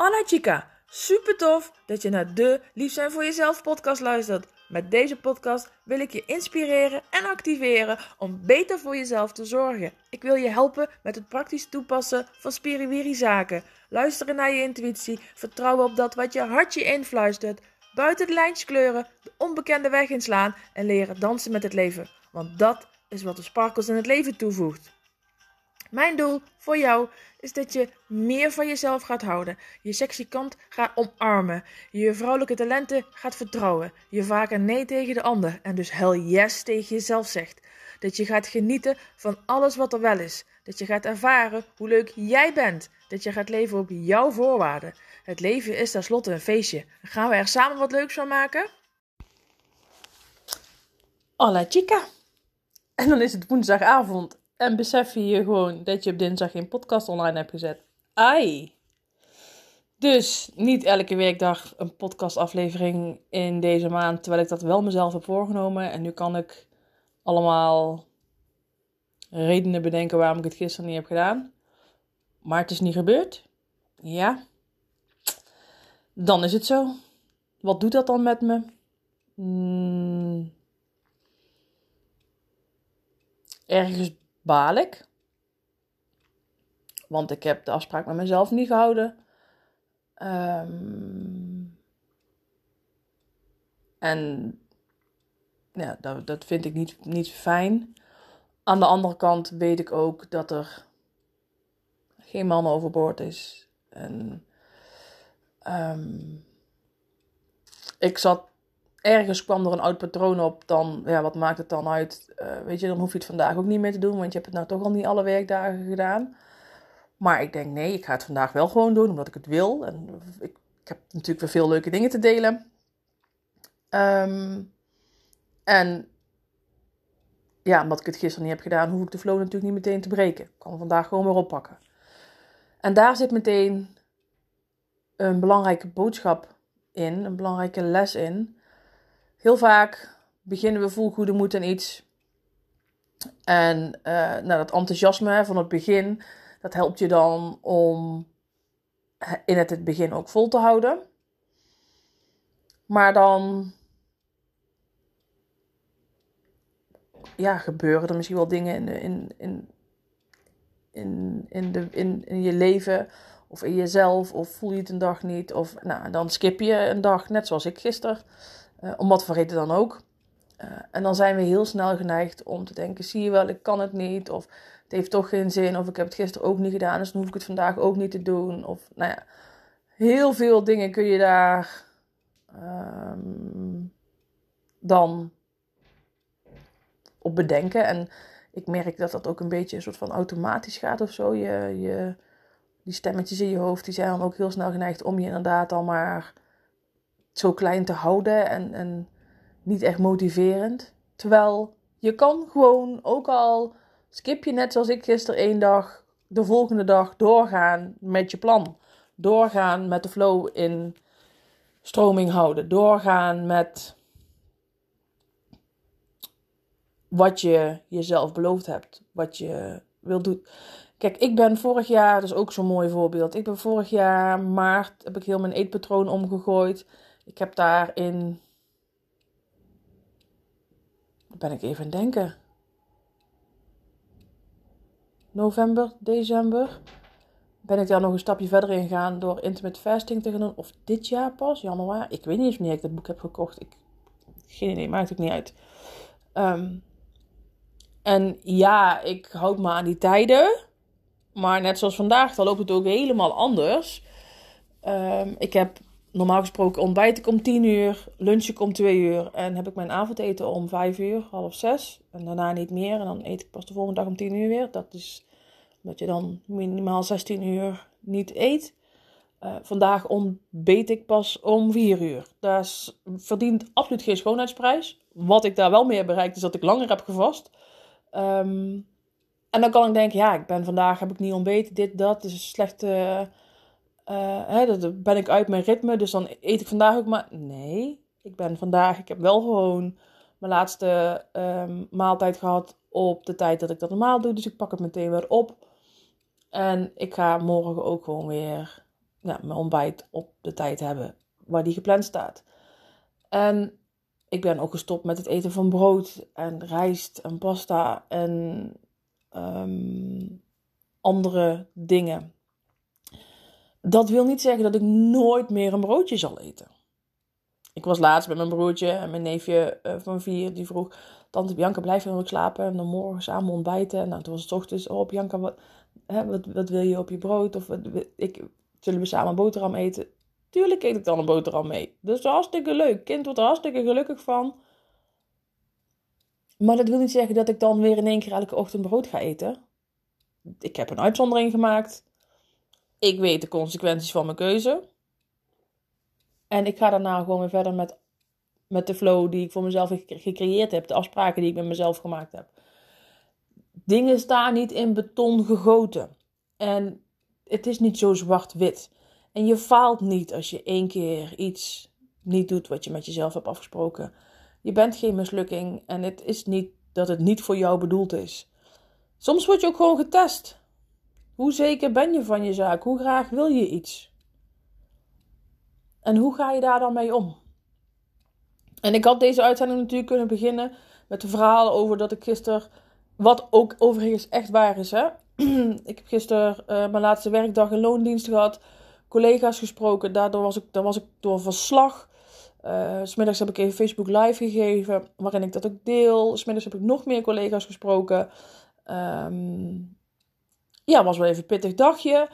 Anna Chica, super tof dat je naar de Lief zijn voor jezelf podcast luistert. Met deze podcast wil ik je inspireren en activeren om beter voor jezelf te zorgen. Ik wil je helpen met het praktisch toepassen van spiriwiri zaken. Luisteren naar je intuïtie, vertrouwen op dat wat je hartje influistert. Buiten de lijntjes kleuren, de onbekende weg inslaan en leren dansen met het leven. Want dat is wat de sparkles in het leven toevoegt. Mijn doel voor jou is dat je meer van jezelf gaat houden, je sexy kant gaat omarmen, je vrouwelijke talenten gaat vertrouwen, je vaker nee tegen de ander en dus hell yes tegen jezelf zegt. Dat je gaat genieten van alles wat er wel is. Dat je gaat ervaren hoe leuk jij bent. Dat je gaat leven op jouw voorwaarden. Het leven is tenslotte een feestje. Gaan we er samen wat leuks van maken? Hola chica. En dan is het woensdagavond en besef je je gewoon dat je op dinsdag geen podcast online hebt gezet. Ai. Dus niet elke weekdag een podcastaflevering in deze maand, terwijl ik dat wel mezelf heb voorgenomen. En nu kan ik allemaal redenen bedenken waarom ik het gisteren niet heb gedaan. Maar het is niet gebeurd. Ja. Dan is het zo. Wat doet dat dan met me? Hmm. Ergens baal ik. Want ik heb de afspraak met mezelf niet gehouden. Ehm, en ja, dat, dat vind ik niet, niet fijn. Aan de andere kant weet ik ook dat er geen man overboord is. En um, ik zat ergens kwam er een oud patroon op, dan, ja, wat maakt het dan uit? Uh, weet je, dan hoef je het vandaag ook niet meer te doen, want je hebt het nou toch al niet alle werkdagen gedaan. Maar ik denk, nee, ik ga het vandaag wel gewoon doen, omdat ik het wil. En ik, ik heb natuurlijk weer veel leuke dingen te delen. Um, en ja, omdat ik het gisteren niet heb gedaan, hoef ik de flow natuurlijk niet meteen te breken. Ik kan vandaag gewoon weer oppakken. En daar zit meteen een belangrijke boodschap in, een belangrijke les in. Heel vaak beginnen we vol goede moed aan iets. En uh, nou, dat enthousiasme van het begin, dat helpt je dan om in het, het begin ook vol te houden. Maar dan ja, gebeuren er misschien wel dingen in, in, in, in, in, de, in, in je leven of in jezelf, of voel je het een dag niet, of nou, dan skip je een dag, net zoals ik gisteren, uh, om wat voor reden dan ook. Uh, en dan zijn we heel snel geneigd om te denken: zie je wel, ik kan het niet, of het heeft toch geen zin, of ik heb het gisteren ook niet gedaan, dus dan hoef ik het vandaag ook niet te doen. Of nou ja, heel veel dingen kun je daar um, dan op bedenken. En ik merk dat dat ook een beetje een soort van automatisch gaat of zo. Je, je, die stemmetjes in je hoofd, die zijn dan ook heel snel geneigd om je inderdaad al maar zo klein te houden en, en niet echt motiverend. Terwijl je kan gewoon, ook al skip je net zoals ik gisteren één dag, de volgende dag doorgaan met je plan. Doorgaan met de flow in stroming houden. Doorgaan met wat je jezelf beloofd hebt, wat je wil doen. Kijk, ik ben vorig jaar, dat is ook zo'n mooi voorbeeld. Ik ben vorig jaar maart, heb ik heel mijn eetpatroon omgegooid. Ik heb daarin, ben ik even aan denken. November, december. Ben ik daar nog een stapje verder in gegaan door intermittent fasting te gaan doen. Of dit jaar pas, januari. Ik weet niet eens wanneer ik dat boek heb gekocht. Geen idee, maakt het niet uit. Um, en ja, ik houd me aan die tijden. Maar net zoals vandaag, dan loopt het ook helemaal anders. Um, ik heb normaal gesproken ontbijt ik om 10 uur, lunch ik om 2 uur. En heb ik mijn avondeten om 5 uur, half 6. En daarna niet meer. En dan eet ik pas de volgende dag om 10 uur weer. Dat is omdat je dan minimaal 16 uur niet eet. Uh, vandaag ontbeet ik pas om 4 uur. Dat verdient absoluut geen schoonheidsprijs. Wat ik daar wel mee heb bereikt is dat ik langer heb gevast. Um, en dan kan ik denken, ja, ik ben vandaag, heb ik niet ontbeten, dit, dat, is een slechte, hè, dan ben ik uit mijn ritme, dus dan eet ik vandaag ook maar. Nee, ik ben vandaag, ik heb wel gewoon mijn laatste um, maaltijd gehad op de tijd dat ik dat normaal doe, dus ik pak het meteen weer op. En ik ga morgen ook gewoon weer ja, mijn ontbijt op de tijd hebben waar die gepland staat. En ik ben ook gestopt met het eten van brood en rijst en pasta en ehm, andere dingen. Dat wil niet zeggen dat ik nooit meer een broodje zal eten. Ik was laatst met mijn broertje en mijn neefje uh, van vier. Die vroeg, tante Bianca, blijf je nog slapen? En dan morgen samen ontbijten. Nou, toen was het ochtends, oh Bianca, wat, hè, wat, wat wil je op je brood? Of ik, zullen we samen een boterham eten? Tuurlijk eet ik dan een boterham mee. Dat is hartstikke leuk. Kind wordt er hartstikke gelukkig van. Maar dat wil niet zeggen dat ik dan weer in één keer elke ochtend brood ga eten. Ik heb een uitzondering gemaakt. Ik weet de consequenties van mijn keuze. En ik ga daarna gewoon weer verder met, met de flow die ik voor mezelf gecreëerd heb. De afspraken die ik met mezelf gemaakt heb. Dingen staan niet in beton gegoten. En het is niet zo zwart-wit. En je faalt niet als je één keer iets niet doet wat je met jezelf hebt afgesproken. Je bent geen mislukking en het is niet dat het niet voor jou bedoeld is. Soms word je ook gewoon getest. Hoe zeker ben je van je zaak? Hoe graag wil je iets? En hoe ga je daar dan mee om? En ik had deze uitzending natuurlijk kunnen beginnen met een verhaal over dat ik gisteren, wat ook overigens echt waar is, hè? ik heb gisteren uh, mijn laatste werkdag in loondienst gehad, collega's gesproken. Daardoor was ik, daar was ik door verslag. Uh, smiddags heb ik even Facebook live gegeven, waarin ik dat ook deel. Smiddags heb ik nog meer collega's gesproken. Um, ja, was wel even een pittig dagje.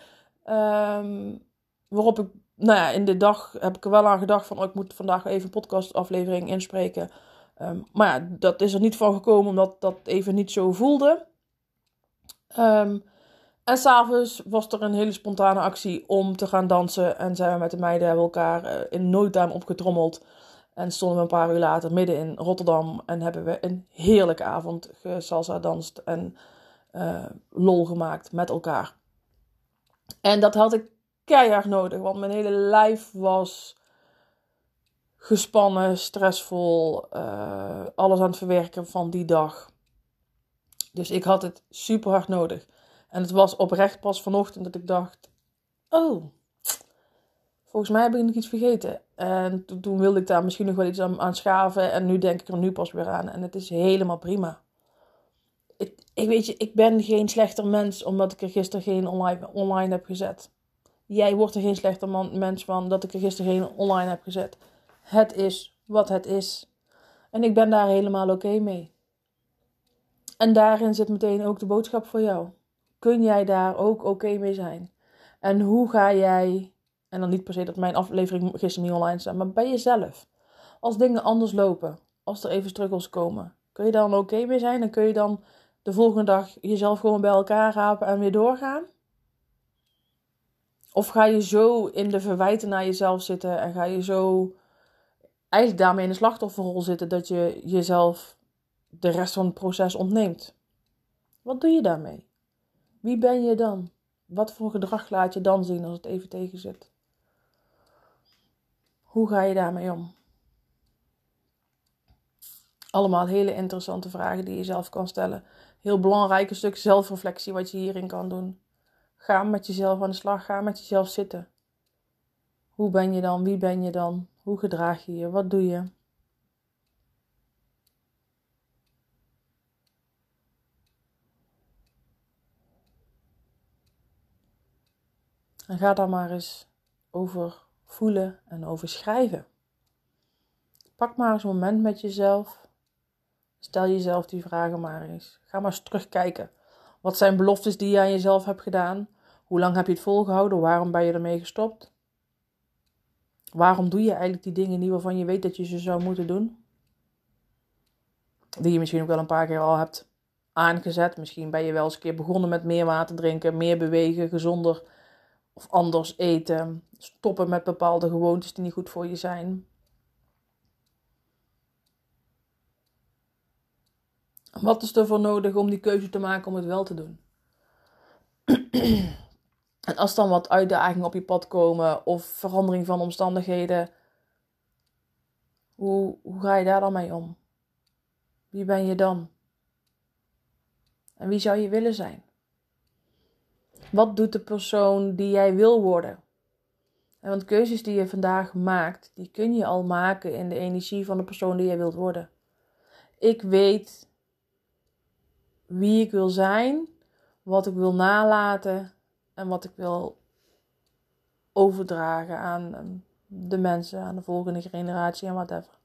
Um, waarop ik, nou ja, in de dag heb ik er wel aan gedacht van, oh, ik moet vandaag even een podcastaflevering inspreken. Um, maar ja, dat is er niet van gekomen, omdat dat even niet zo voelde. Um, en s'avonds was er een hele spontane actie om te gaan dansen. En zijn we met de meiden hebben elkaar uh, in no opgetrommeld. En stonden we een paar uur later midden in Rotterdam. En hebben we een heerlijke avond gesalsa danst en uh, lol gemaakt met elkaar. En dat had ik keihard nodig. Want mijn hele lijf was gespannen, stressvol. Uh, alles aan het verwerken van die dag. Dus ik had het super hard nodig. En het was oprecht pas vanochtend dat ik dacht: Oh, volgens mij heb ik nog iets vergeten. En toen, wilde ik daar misschien nog wel iets aan, schaven. En nu denk ik er nu pas weer aan. En het is helemaal prima. Ik, ik weet je, ik ben geen slechter mens omdat ik er gisteren geen online, online heb gezet. Jij wordt er geen slechter man, mens van dat ik er gisteren geen online heb gezet. Het is wat het is. En ik ben daar helemaal oké mee. En daarin zit meteen ook de boodschap voor jou kun jij daar ook oké mee zijn? En hoe ga jij, en dan niet per se dat mijn aflevering gisteren niet online staat, maar bij jezelf. Als dingen anders lopen, als er even struggles komen, kun je dan oké mee zijn? En kun je dan de volgende dag jezelf gewoon bij elkaar rapen en weer doorgaan? Of ga je zo in de verwijten naar jezelf zitten en ga je zo eigenlijk daarmee in de slachtofferrol zitten dat je jezelf de rest van het proces ontneemt? Wat doe je daarmee? Wie ben je dan? Wat voor gedrag laat je dan zien als het even tegen zit? Hoe ga je daarmee om? Allemaal hele interessante vragen die je zelf kan stellen. Heel belangrijk een stuk zelfreflectie wat je hierin kan doen. Ga met jezelf aan de slag, ga met jezelf zitten. Hoe ben je dan? Wie ben je dan? Hoe gedraag je je? Wat doe je? En ga daar maar eens over voelen en over schrijven. Pak maar eens een moment met jezelf. Stel jezelf die vragen maar eens. Ga maar eens terugkijken. Wat zijn beloftes die je aan jezelf hebt gedaan? Hoe lang heb je het volgehouden? Waarom ben je ermee gestopt? Waarom doe je eigenlijk die dingen niet waarvan je weet dat je ze zou moeten doen? Die je misschien ook wel een paar keer al hebt aangezet. Misschien ben je wel eens een keer begonnen met meer water drinken, meer bewegen, gezonder of anders eten. Stoppen met bepaalde gewoontes die niet goed voor je zijn. Wat is er voor nodig om die keuze te maken om het wel te doen? en als dan wat uitdagingen op je pad komen of verandering van omstandigheden, hoe, hoe ga je daar dan mee om? Wie ben je dan? En wie zou je willen zijn? Wat doet de persoon die jij wil worden? En want keuzes die je vandaag maakt, die kun je al maken in de energie van de persoon die je wilt worden. Ik weet wie ik wil zijn, wat ik wil nalaten en wat ik wil overdragen aan ehm, de mensen, aan de volgende generatie en whatever.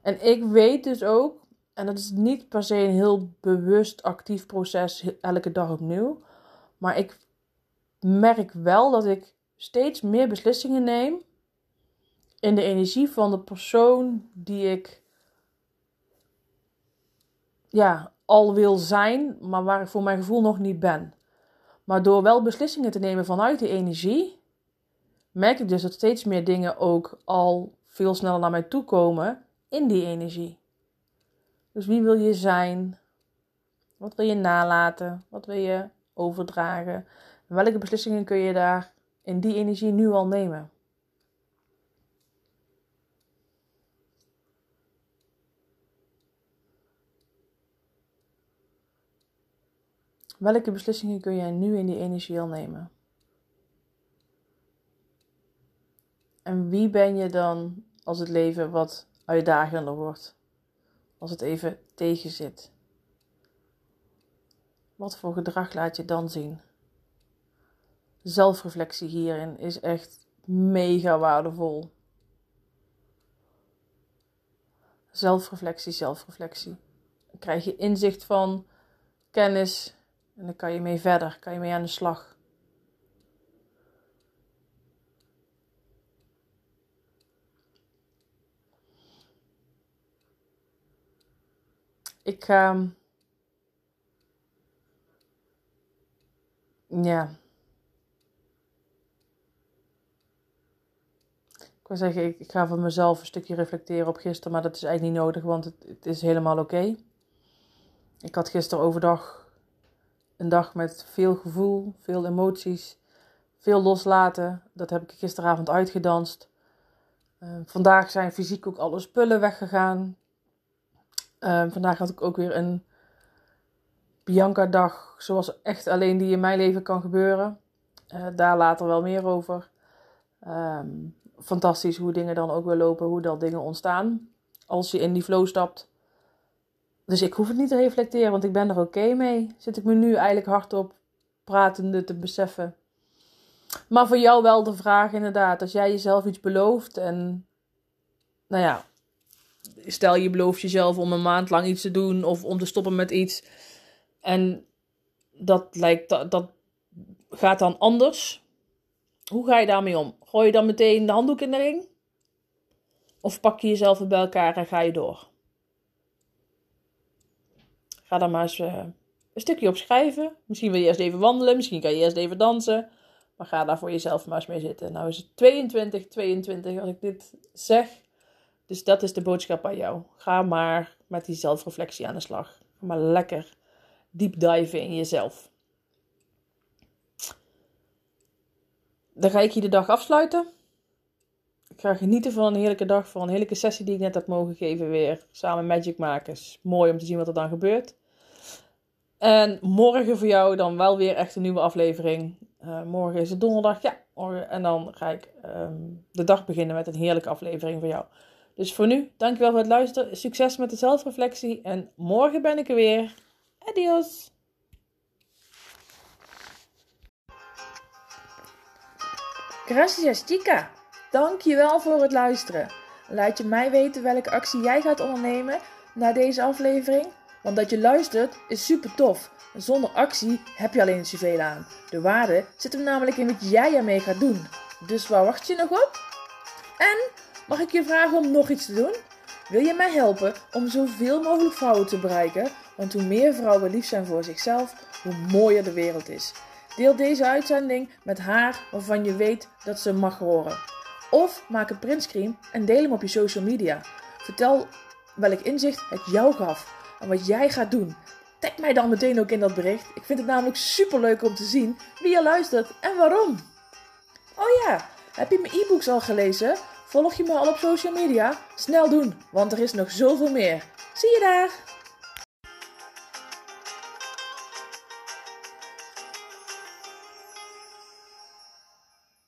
En ik weet dus ook, en dat is niet per se een heel bewust actief proces elke dag opnieuw, maar ik merk wel dat ik steeds meer beslissingen neem in de energie van de persoon die ik ja, al wil zijn, maar waar ik voor mijn gevoel nog niet ben. Maar door wel beslissingen te nemen vanuit die energie, merk ik dus dat steeds meer dingen ook al veel sneller naar mij toe komen in die energie. Dus wie wil je zijn? Wat wil je nalaten? Wat wil je overdragen? welke beslissingen kun je daar in die energie nu al nemen? Welke beslissingen kun jij nu in die energie al nemen? En wie ben je dan als het leven wat uitdagender wordt? Als het even tegenzit? Wat voor gedrag laat je dan zien? Zelfreflectie hierin is echt mega waardevol. Zelfreflectie, zelfreflectie. Dan krijg je inzicht van kennis en dan kan je mee verder, kan je mee aan de slag. Ik ga. Ehm, ja. Ik wil zeggen, ik, ga voor mezelf een stukje reflecteren op gisteren, maar dat is eigenlijk niet nodig, want het, het is helemaal oké. Ik had gisteren overdag een dag met veel gevoel, veel emoties, veel loslaten. Dat heb ik gisteravond uitgedanst. Uh, vandaag zijn fysiek ook alle spullen weggegaan. Uh, vandaag had ik ook weer een Bianca-dag, zoals echt alleen die in mijn leven kan gebeuren. Uh, daar later wel meer over. Um, fantastisch hoe dingen dan ook weer lopen, hoe dat dingen ontstaan. Als je in die flow stapt. Dus ik hoef het niet te reflecteren, want ik ben er oké mee. Zit ik me nu eigenlijk hardop pratende te beseffen. Maar voor jou wel de vraag inderdaad, als jij jezelf iets belooft en nou ja, stel je belooft jezelf om een maand lang iets te doen of om te stoppen met iets en dat lijkt dat, dat gaat dan anders. Hoe ga je daarmee om? Gooi je dan meteen de handdoek in de ring? Of pak je jezelf weer bij elkaar en ga je door? Ga dan maar eens uh, een stukje opschrijven. Misschien wil je eerst even wandelen, misschien kan je eerst even dansen. Maar ga daar voor jezelf maar eens mee zitten. Nou is het 22, 22 als ik dit zeg. Dus dat is de boodschap aan jou. Ga maar met die zelfreflectie aan de slag. Ga maar lekker deep dive in jezelf. Dan ga ik hier de dag afsluiten. Ik ga genieten van een heerlijke dag, van een heerlijke sessie die ik net heb mogen geven weer. Samen magic maken. Is mooi om te zien wat er dan gebeurt. En morgen voor jou dan wel weer echt een nieuwe aflevering. Uh, morgen is het donderdag, ja. Morgen. En dan ga ik um, de dag beginnen met een heerlijke aflevering voor jou. Dus voor nu, dankjewel voor het luisteren. Succes met de zelfreflectie. En morgen ben ik er weer. Adios. Gracias, chica. Dankjewel voor het luisteren. Laat je mij weten welke actie jij gaat ondernemen na deze aflevering want dat je luistert is super tof. Zonder actie heb je alleen zoveel aan. De waarde zit hem namelijk in wat jij ermee gaat doen. Dus waar wacht je nog op? En mag ik je vragen om nog iets te doen? Wil je mij helpen om zoveel mogelijk vrouwen te bereiken? Want hoe meer vrouwen lief zijn voor zichzelf, hoe mooier de wereld is. Deel deze uitzending met haar waarvan je weet dat ze mag horen. Of maak een printscreen en deel hem op je social media. Vertel welk inzicht het jou gaf en wat jij gaat doen. Tag mij dan meteen ook in dat bericht. Ik vind het namelijk super leuk om te zien wie je luistert en waarom. Oh ja, heb je mijn e-books al gelezen? Volg je me al op social media? Snel doen, want er is nog zoveel meer. Zie je daar!